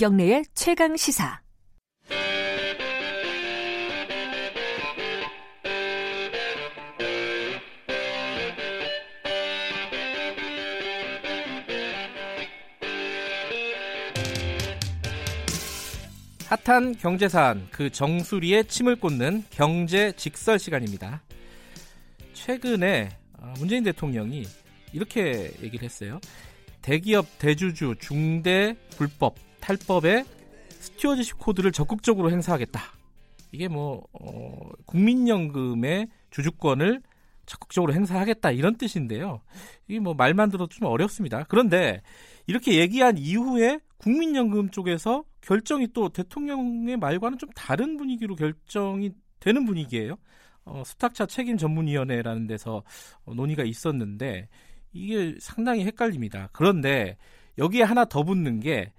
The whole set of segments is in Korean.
김경래의 최강 시사. 핫한 경제사안 그 정수리에 침을 꽂는 경제 직설 시간입니다. 최근에 어, 문재인 대통령이 이렇게 얘기를 했어요. 대기업 대주주 중대 불법 탈법에 stewardship code를 적극적으로 행사하겠다. 이게 뭐 어, 국민연금의 주주권을 적극적으로 행사하겠다 이런 뜻인데요. 이게 뭐 말만 들어도 좀 어렵습니다. 그런데 이렇게 얘기한 이후에 국민연금 쪽에서 결정이 또 대통령의 말과는 좀 다른 분위기로 결정이 되는 분위기예요. 어, 수탁자 책임 전문위원회라는 데서 어, 논의가 있었는데 이게 상당히 헷갈립니다. 그런데 여기에 하나 더 붙는 게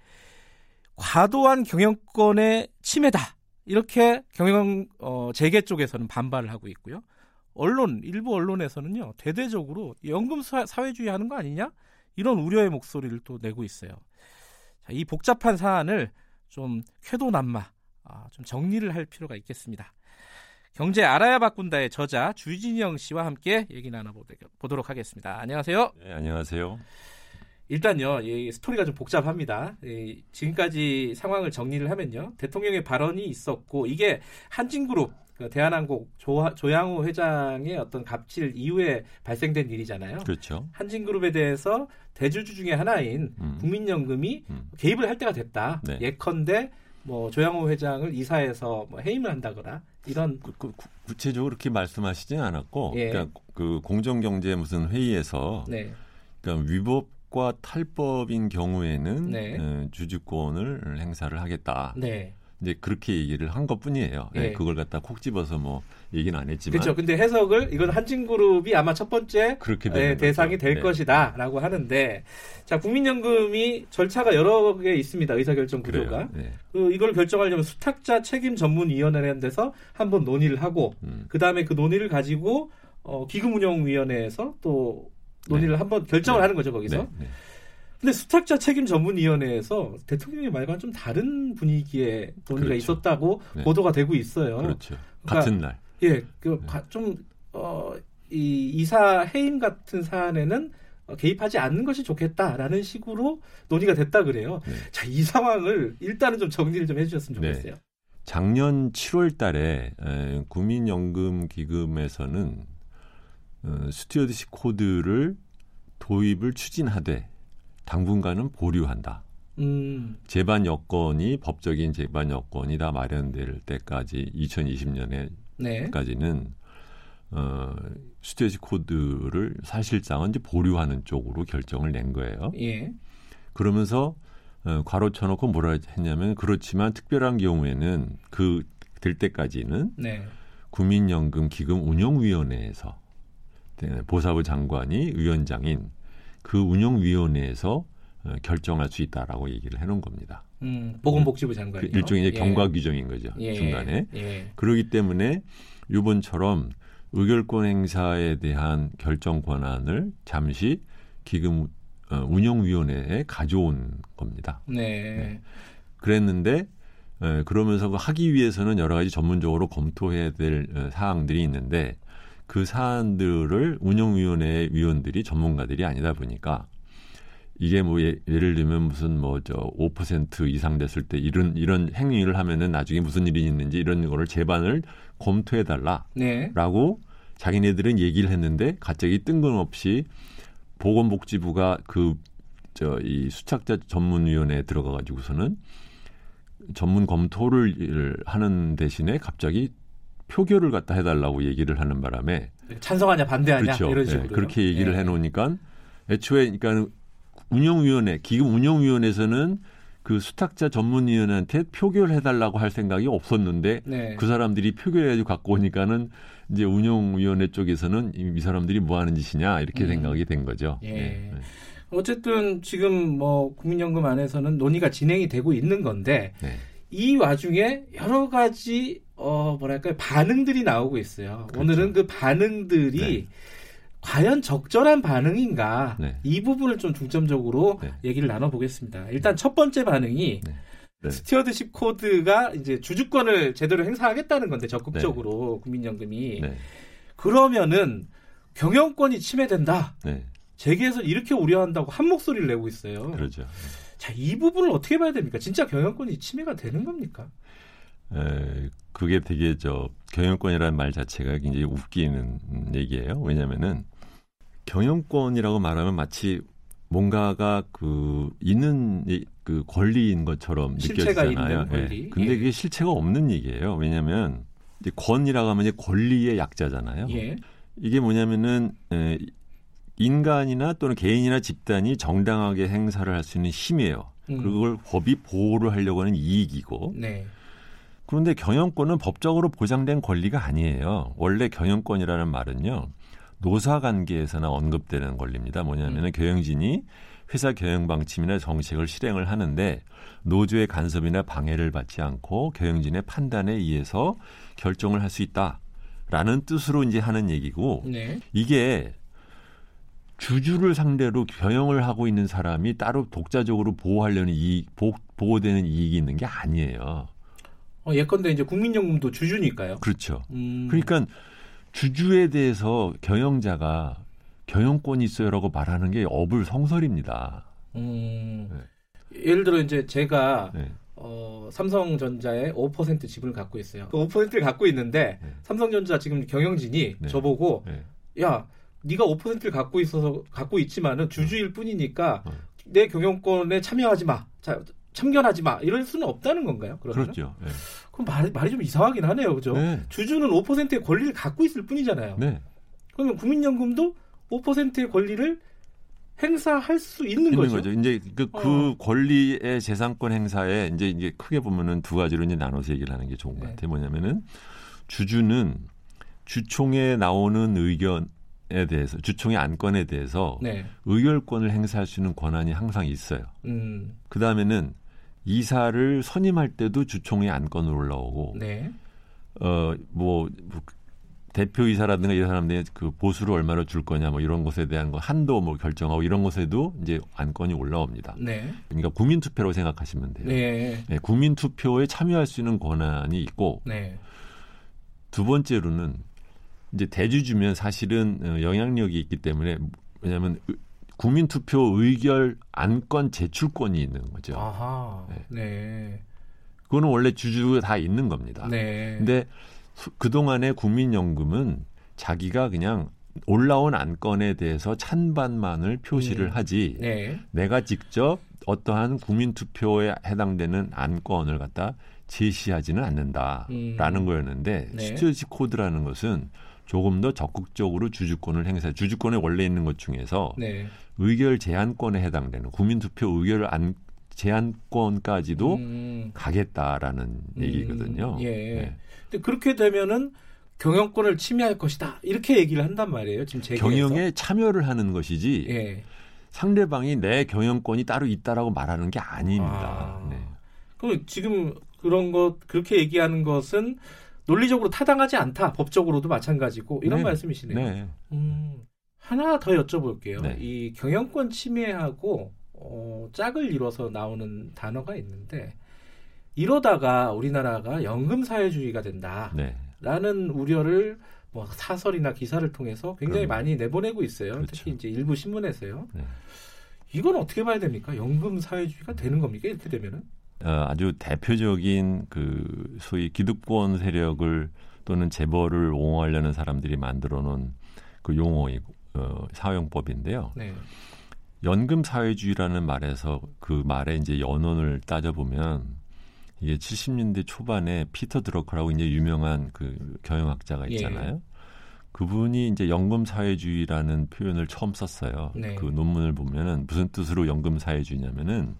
과도한 경영권의 침해다. 이렇게 경영 어, 재계 쪽에서는 반발을 하고 있고요. 언론 일부 언론에서는요 대대적으로 연금 사회주의 하는 거 아니냐 이런 우려의 목소리를 또 내고 있어요. 자, 이 복잡한 사안을 좀 쾌도남마 아, 좀 정리를 할 필요가 있겠습니다. 경제 알아야 바꾼다의 저자 주진영 씨와 함께 얘기 나눠보도록 하겠습니다. 안녕하세요. 네, 안녕하세요. 일단요, 이 스토리가 좀 복잡합니다. 이 지금까지 상황을 정리를 하면요, 대통령의 발언이 있었고 이게 한진그룹 그 대한항공 조, 조양호 회장의 어떤 갑질 이후에 발생된 일이잖아요. 그렇죠. 한진그룹에 대해서 대주주 중에 하나인 음. 국민연금이 음. 개입을 할 때가 됐다. 네. 예컨대 뭐 조양호 회장을 이사해서 뭐 해임을 한다거나 이런 그, 그, 구체적으로 그렇게 말씀하시지는 않았고 예. 그러니까 그 공정경제 무슨 회의에서 네. 그러니까 위법 과 탈법인 경우에는 네. 어, 주주권을 행사를 하겠다. 네. 이제 그렇게 얘기를 한 것뿐이에요. 네. 네. 그걸 갖다 콕 집어서 뭐 얘기는 안 했지만. 그렇죠. 근데 해석을 이건 한진그룹이 아마 첫 번째 그렇게 네, 대상이 될 네. 것이다라고 하는데 자 국민연금이 절차가 여러 개 있습니다. 의사결정 구조가. 네. 그 이걸 결정하려면 수탁자 책임 전문위원회라는 데서 한번 논의를 하고 음. 그 다음에 그 논의를 가지고 어, 기금운용위원회에서 또 논의를 네. 한번 결정을 네. 하는 거죠 거기서. 근데 수탁자 책임 전문위원회에서 대통령의 말과는 좀 다른 분위기의 논의가 그렇죠. 있었다고 네. 보도가 되고 있어요. 그렇죠. 그러니까, 같은 날. 예, 그좀 네. 어, 이 이사 해임 같은 사안에는 개입하지 않는 것이 좋겠다라는 식으로 논의가 됐다 그래요. 네. 자, 이 상황을 일단은 좀 정리를 좀 해주셨으면 네. 좋겠어요. 작년 7월 달에 에, 국민연금 기금에서는 어, stewardship code를 도입을 추진하되 당분간은 보류한다. 음. 제반 여건이 법적인 제반 여건이 다 마련될 때까지 2020년에까지는 네. 어, 스테이지 코드를 사실상은 이제 보류하는 쪽으로 결정을 낸 거예요. 예. 그러면서 어, 괄호 쳐놓고 뭐라 했냐면 그렇지만 특별한 경우에는 그 될 때까지는 네. 국민연금 기금 운영위원회에서 네, 보사부 장관이 위원장인 그 운영위원회에서 어, 결정할 수 있다라고 얘기를 해놓은 겁니다. 음, 보건복지부 장관 그 일종의 이제 예. 경과 규정인 거죠 예. 중간에. 예. 그러기 때문에 이번처럼 의결권 행사에 대한 결정 권한을 잠시 기금 어, 운영위원회에 가져온 겁니다. 네. 네. 그랬는데 에, 그러면서 그 하기 위해서는 여러 가지 전문적으로 검토해야 될 어, 사항들이 있는데 그 사안들을 운영위원회 위원들이 전문가들이 아니다 보니까 이게 뭐 예, 를 들면 무슨 뭐 저 5% 이상 됐을 때 이런 이런 행위를 하면은 나중에 무슨 일이 있는지 이런 거를 재반을 검토해 달라라고 네. 자기네들은 얘기를 했는데 갑자기 뜬금없이 보건복지부가 그 저 이 수착자 전문위원회에 들어가 가지고서는 전문 검토를 하는 대신에 갑자기 표결을 갖다 해달라고 얘기를 하는 바람에 찬성하냐 반대하냐 그렇죠. 이런 식으로 네, 그렇게 얘기를 네. 해놓으니까 애초에 그러니까 운영위원회 기금 운영위원회에서는 그 수탁자 전문위원한테 표결해달라고 할 생각이 없었는데 네. 그 사람들이 표결해가지고 갖고 오니까는 이제 운영위원회 쪽에서는 이, 사람들이 뭐 하는 짓이냐 이렇게 음. 생각이 된 거죠. 예. 네. 어쨌든 지금 뭐 국민연금 안에서는 논의가 진행이 되고 있는 건데 네. 이 와중에 여러 가지 어 뭐랄까요 반응들이 나오고 있어요. 그렇죠. 오늘은 그 반응들이 네. 과연 적절한 반응인가 네. 이 부분을 좀 중점적으로 네. 얘기를 나눠보겠습니다. 일단 첫 번째 반응이 네. 네. stewardship code가 이제 주주권을 제대로 행사하겠다는 건데 적극적으로 네. 국민연금이 네. 그러면은 경영권이 침해된다. 네. 재계에서 이렇게 우려한다고 한 목소리를 내고 있어요. 그렇죠. 자, 이 부분을 어떻게 봐야 됩니까? 진짜 경영권이 침해가 되는 겁니까? 에, 그게 되게 저 경영권이라는 말 자체가 굉장히 웃기는 얘기예요. 왜냐면은 경영권이라고 말하면 마치 뭔가가 그 있는 그 권리인 것처럼 느껴지잖아요. 예. 권리. 네. 근데 예. 그게 실체가 없는 얘기예요. 왜냐하면 이제 권이라고 하면 이제 권리의 약자잖아요. 예. 이게 뭐냐면은 에, 인간이나 또는 개인이나 집단이 정당하게 행사를 할 수 있는 힘이에요. 음. 그걸 법이 보호를 하려고 하는 이익이고. 네. 그런데 경영권은 법적으로 보장된 권리가 아니에요. 원래 경영권이라는 말은요. 노사 관계에서나 언급되는 권리입니다. 뭐냐면은 음. 경영진이 회사 경영 방침이나 정책을 실행을 하는데 노조의 간섭이나 방해를 받지 않고 경영진의 판단에 의해서 결정을 할 수 있다라는 뜻으로 이제 하는 얘기고 네. 이게 주주를 상대로 경영을 하고 있는 사람이 따로 독자적으로 보호하려는 이익, 보, 보호되는 이익이 있는 게 아니에요. 어, 예컨대 이제 국민연금도 주주니까요. 그렇죠. 음. 그러니까 주주에 대해서 경영자가 경영권이 있어요라고 말하는 게 어불성설입니다. 음. 네. 예를 들어 이제 제가 네. 어, 삼성전자의 5% 지분을 갖고 있어요. 그 5%를 갖고 있는데 네. 삼성전자 지금 경영진이 네. 저보고 네. 야 네가 5%를 갖고 있어서 갖고 있지만은 주주일 뿐이니까 어. 내 경영권에 참여하지 마. 자, 참견하지 마. 이럴 수는 없다는 건가요? 그러면? 그렇죠. 네. 그럼 말이, 말이 좀 이상하긴 하네요. 그죠? 네. 주주는 5%의 권리를 갖고 있을 뿐이잖아요. 네. 그러면 국민연금도 5%의 권리를 행사할 수 있는, 있는 거죠. 거죠. 이제 그, 그 어. 권리의 재산권 행사에 이제 이제 크게 보면은 두 가지로 이제 나눠서 얘기를 하는 게 좋은 것 네. 같아요. 뭐냐면은 주주는 주총에 나오는 의견 에 대해서 주총의 안건에 대해서 네. 의결권을 행사할 수 있는 권한이 항상 있어요. 음. 그 다음에는 이사를 선임할 때도 주총의 안건으로 올라오고, 네. 어뭐 뭐, 대표이사라든가 이런 사람들이 그 보수를 얼마나 줄 거냐 뭐 이런 것에 대한 거 한도 뭐 결정하고 이런 것에도 이제 안건이 올라옵니다. 네. 그러니까 국민 투표로 생각하시면 돼요. 네. 네, 국민 투표에 참여할 수 있는 권한이 있고 네. 두 번째로는 이제 대주주면 사실은 어, 영향력이 있기 때문에 왜냐하면 국민 투표 의결 안건 제출권이 있는 거죠. 아하. 네. 네. 그거는 원래 주주가 다 있는 겁니다. 네. 근데 그동안의 국민연금은 자기가 그냥 올라온 안건에 대해서 찬반만을 표시를 음. 하지 네. 내가 직접 어떠한 국민투표에 해당되는 안건을 갖다 제시하지는 않는다라는 음. 거였는데 네. 스튜어지 코드라는 것은 조금 더 적극적으로 주주권을 행사. 주주권에 원래 있는 것 중에서 네. 의결 제한권에 해당되는 국민투표 의결 안 제한권까지도 음. 가겠다라는 음. 얘기거든요. 예. 네. 근데 그렇게 되면은 경영권을 침해할 것이다. 이렇게 얘기를 한단 말이에요. 지금 제 경영에 참여를 하는 것이지 예. 상대방이 내 경영권이 따로 있다라고 말하는 게 아닙니다. 아. 네. 그럼 지금 그런 것 그렇게 얘기하는 것은 논리적으로 타당하지 않다. 법적으로도 마찬가지고 이런 네. 말씀이시네요. 네. 음, 하나 더 여쭤볼게요. 네. 이 경영권 침해하고 어, 짝을 이뤄서 나오는 단어가 있는데 이러다가 우리나라가 연금 사회주의가 된다라는 네. 우려를 뭐 사설이나 기사를 통해서 굉장히 그럼. 많이 내보내고 있어요. 그렇죠. 특히 이제 일부 신문에서요. 네. 이건 어떻게 봐야 됩니까? 연금 사회주의가 되는 겁니까? 이렇게 되면은? 어, 아주 대표적인 그 소위 기득권 세력을 또는 재벌을 옹호하려는 사람들이 만들어 놓은 그 용어이 어, 사용법인데요. 네. 연금 사회주의라는 말에서 그 말의 이제 연원을 따져보면 이게 70년대 초반에 피터 드러커라고 이제 유명한 그 경영학자가 예. 있잖아요. 예. 그분이 이제 연금 사회주의라는 표현을 처음 썼어요. 네. 그 논문을 보면은 무슨 뜻으로 연금 사회주의냐면은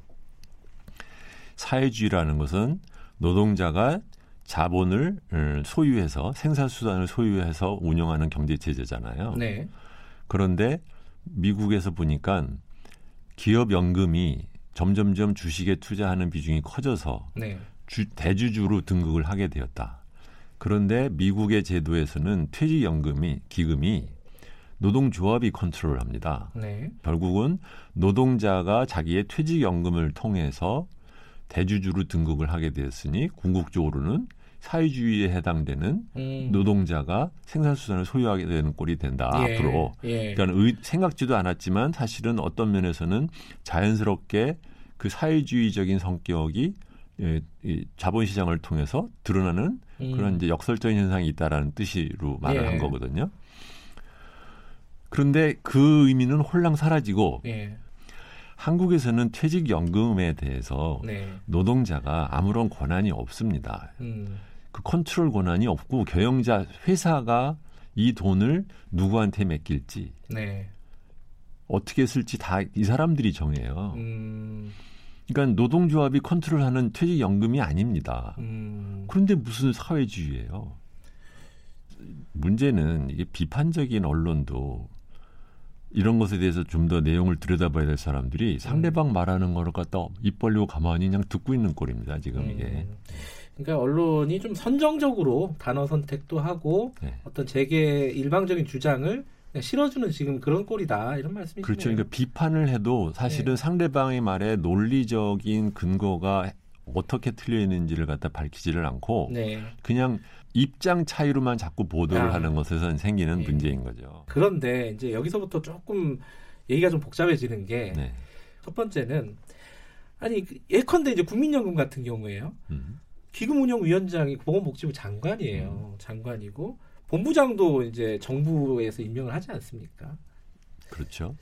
사회주의라는 것은 노동자가 자본을 어, 소유해서 생산 수단을 소유해서 운영하는 경제 체제잖아요. 네. 그런데 미국에서 보니까 기업 연금이 점점점 주식에 투자하는 비중이 커져서 네. 주, 대주주로 등극을 하게 되었다. 그런데 미국의 제도에서는 퇴직연금이 기금이 노동조합이 컨트롤합니다. 네. 결국은 노동자가 자기의 퇴직연금을 통해서 대주주로 등극을 하게 되었으니 궁극적으로는 사회주의에 해당되는 음. 노동자가 생산수단을 소유하게 되는 꼴이 된다 예, 앞으로. 예. 그러니까 의, 생각지도 않았지만 사실은 어떤 면에서는 자연스럽게 그 사회주의적인 성격이 예, 이 자본시장을 통해서 드러나는 음. 그런 이제 역설적인 현상이 있다라는 뜻으로 말을 예. 한 거거든요. 그런데 그 의미는 홀랑 사라지고 예. 한국에서는 퇴직연금에 대해서 네. 노동자가 아무런 권한이 없습니다. 음. 그 컨트롤 권한이 없고 경영자 회사가 이 돈을 누구한테 맡길지 네. 어떻게 쓸지 다 이 사람들이 정해요. 음. 그러니까 노동조합이 컨트롤하는 퇴직연금이 아닙니다. 음. 그런데 무슨 사회주의예요? 문제는 이게 비판적인 언론도 이런 것에 대해서 좀 더 내용을 들여다봐야 될 사람들이 상대방 음. 말하는 거를 갖다 입 벌리고 가만히 그냥 듣고 있는 꼴입니다. 지금 이게. 음. 그러니까 언론이 좀 선정적으로 단어 선택도 하고 네. 어떤 재계 일방적인 주장을 실어주는 지금 그런 꼴이다 이런 말씀이시네요. 그렇죠. 그러니까 비판을 해도 사실은 네. 상대방의 말에 논리적인 근거가 어떻게 틀려 있는지를 갖다 밝히지를 않고 네. 그냥 입장 차이로만 자꾸 보도를 아. 하는 것에선 생기는 네. 문제인 거죠. 그런데 이제 여기서부터 조금 얘기가 좀 복잡해지는 게첫 네. 번째는 아니 그 예컨대 이제 국민연금 같은 경우에요. 음. 기금운용위원장이 보건복지부 장관이에요. 음. 장관이고 본부장도 이제 정부에서 임명을 하지 않습니까? 그렇죠.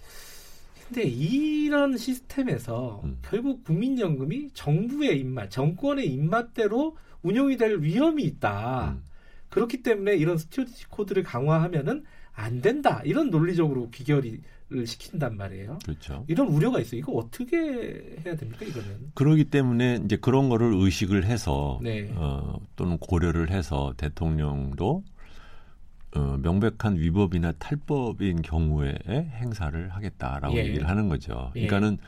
근데 이런 시스템에서 음. 결국 국민연금이 정부의 입맛, 정권의 입맛대로 운영이 될 위험이 있다. 음. 그렇기 때문에 이런 스튜어디 코드를 강화하면은 안 된다. 이런 논리적으로 귀결을 시킨단 말이에요. 그렇죠. 이런 우려가 있어요. 이거 어떻게 해야 됩니까, 이거는? 그러기 때문에 이제 그런 거를 의식을 해서 네. 어, 또는 고려를 해서 대통령도 어, 명백한 위법이나 탈법인 경우에 행사를 하겠다라고 예. 얘기를 하는 거죠. 예. 그러니까는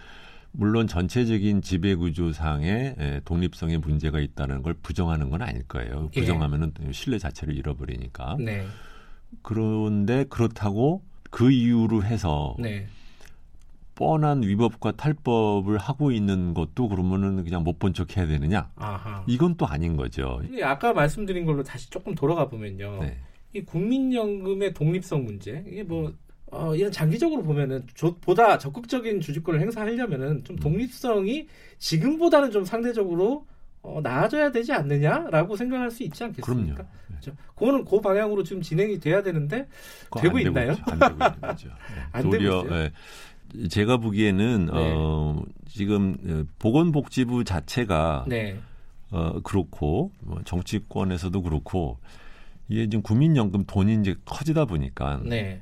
물론 전체적인 지배 구조상의 독립성에 문제가 있다는 걸 부정하는 건 아닐 거예요. 예. 부정하면은 신뢰 자체를 잃어버리니까. 네. 그런데 그렇다고 그 이유로 해서 네. 뻔한 위법과 탈법을 하고 있는 것도 그러면은 그냥 못 본 척 해야 되느냐? 아하. 이건 또 아닌 거죠. 아까 말씀드린 걸로 다시 조금 돌아가 보면요. 네. 이 국민연금의 독립성 문제 이게 뭐 어, 이런 장기적으로 보면은 조, 보다 적극적인 주주권을 행사하려면은 좀 음. 독립성이 지금보다는 좀 상대적으로 어, 나아져야 되지 않느냐라고 생각할 수 있지 않겠습니까? 그럼요. 네. 그렇죠? 그거는 그 방향으로 지금 진행이 돼야 되는데 되고 있나요? 안 되고 있는 거죠. 네. 안 되고 있어요. 네. 제가 보기에는 네. 어, 지금 어, 보건복지부 자체가 네. 어, 그렇고 뭐 정치권에서도 그렇고 이게 지금 국민연금 돈이 이제 커지다 보니까 네.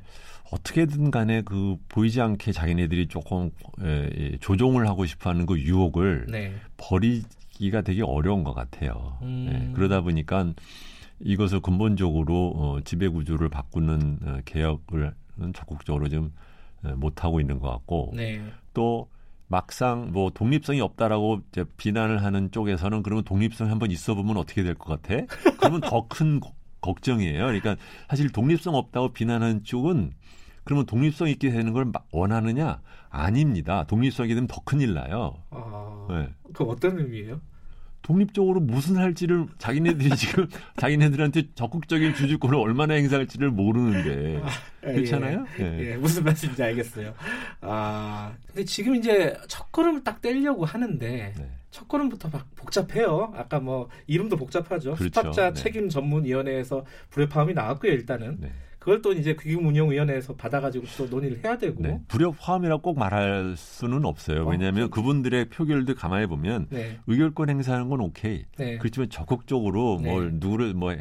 어떻게든 간에 그 보이지 않게 자기네들이 조금 에, 예, 조종을 하고 싶어하는 그 유혹을 네. 버리기가 되게 어려운 것 같아요. 음. 예, 그러다 보니까 이것을 근본적으로 어, 지배 구조를 바꾸는 어, 개혁을 적극적으로 좀 에, 못 하고 있는 것 같고 네. 또 막상 뭐 독립성이 없다라고 이제 비난을 하는 쪽에서는 그러면 독립성이 한번 있어 보면 어떻게 될 것 같아? 그러면 더 큰 걱정이에요. 그러니까 사실 독립성 없다고 비난하는 쪽은 그러면 독립성 있게 되는 걸 원하느냐? 아닙니다. 독립성이 되면 더 큰일 나요. 아, 네. 그 어떤 의미예요? 독립적으로 무슨 할지를 자기네들이 지금 자기네들한테 적극적인 주주권을 얼마나 행사할지를 모르는데 아, 예, 그렇잖아요. 예, 예. 예, 무슨 말씀인지 알겠어요. 아 근데 지금 이제 첫 걸음을 딱 떼려고 하는데 네. 첫 걸음부터 막 복잡해요. 아까 뭐 이름도 복잡하죠. 그렇죠. 스탁자 네. 책임 전문위원회에서 불협화음이 나왔고요. 일단은. 네. 그걸 또 이제 기금운용위원회에서 받아가지고 또 논의를 해야 되고. 네. 불협화음이라고 꼭 말할 수는 없어요. 왜냐하면 어, 그분들의 표결도 가만히 보면 네. 의결권 행사하는 건 오케이. 네. 그렇지만 적극적으로 네. 뭘 누구를 뭐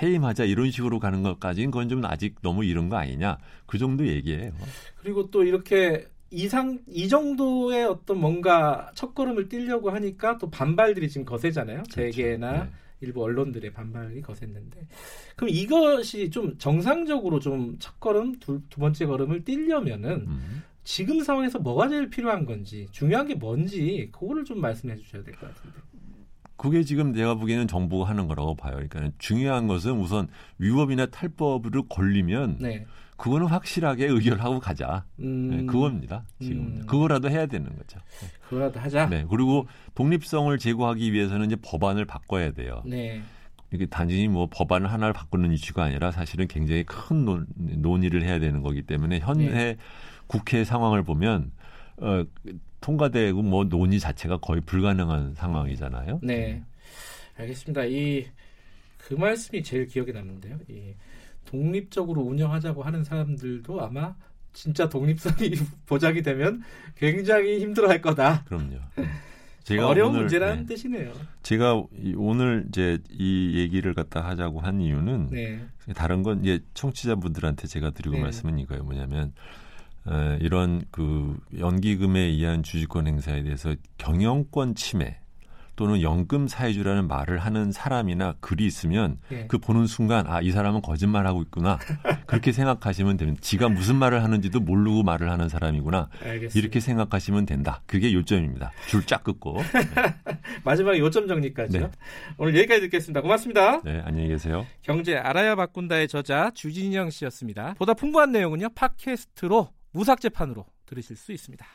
해임하자 이런 식으로 가는 것까지는 그건 좀 아직 너무 이런 거 아니냐. 그 정도 얘기예요. 그리고 또 이렇게 이상 이 정도의 어떤 뭔가 첫걸음을 뛸려고 하니까 또 반발들이 지금 거세잖아요. 그렇죠. 재계나 네. 일부 언론들의 반발이 거셌는데 그럼 이것이 좀 정상적으로 좀 첫걸음 두, 두 번째 걸음을 뛸려면은 음. 지금 상황에서 뭐가 제일 필요한 건지 중요한 게 뭔지 그거를 좀 말씀해 주셔야 될 것 같은데. 그게 지금 내가 보기에는 정부가 하는 거라고 봐요. 그러니까 중요한 것은 우선 위법이나 탈법으로 걸리면 네. 그거는 확실하게 의결하고 가자. 음. 네, 그겁니다. 지금 음. 그거라도 해야 되는 거죠. 그거라도 하자. 네. 그리고 독립성을 제고하기 위해서는 이제 법안을 바꿔야 돼요. 네. 이게 단순히 뭐 법안 하나를 바꾸는 이슈가 아니라 사실은 굉장히 큰 논, 논의를 해야 되는 거기 때문에 현재 네. 국회 상황을 보면 어, 통과되고 뭐 논의 자체가 거의 불가능한 상황이잖아요. 네. 알겠습니다. 이 그 말씀이 제일 기억에 남는데요. 이 독립적으로 운영하자고 하는 사람들도 아마 진짜 독립성이 보장이 되면 굉장히 힘들어할 거다. 그럼요. 제가 어려운 오늘, 문제라는 네. 뜻이네요. 제가 오늘 이제 이 얘기를 갖다 하자고 한 이유는 네. 다른 건 이제 청취자분들한테 제가 드리고 네. 말씀은 이거예요. 뭐냐면 에, 이런 그 연기금에 의한 주주권 행사에 대해서 경영권 침해 또는 연금 사회주라는 말을 하는 사람이나 글이 있으면 예. 그 보는 순간 아 이 사람은 거짓말하고 있구나 그렇게 생각하시면 됩니다. 지가 무슨 말을 하는지도 모르고 말을 하는 사람이구나 알겠습니다. 이렇게 생각하시면 된다. 그게 요점입니다. 줄 쫙 긋고 네. 마지막 요점 정리까지요. 네. 오늘 여기까지 듣겠습니다. 고맙습니다. 네, 안녕히 계세요. 경제 알아야 바꾼다의 저자 주진영 씨였습니다. 보다 풍부한 내용은요 팟캐스트로 무삭제판으로 들으실 수 있습니다.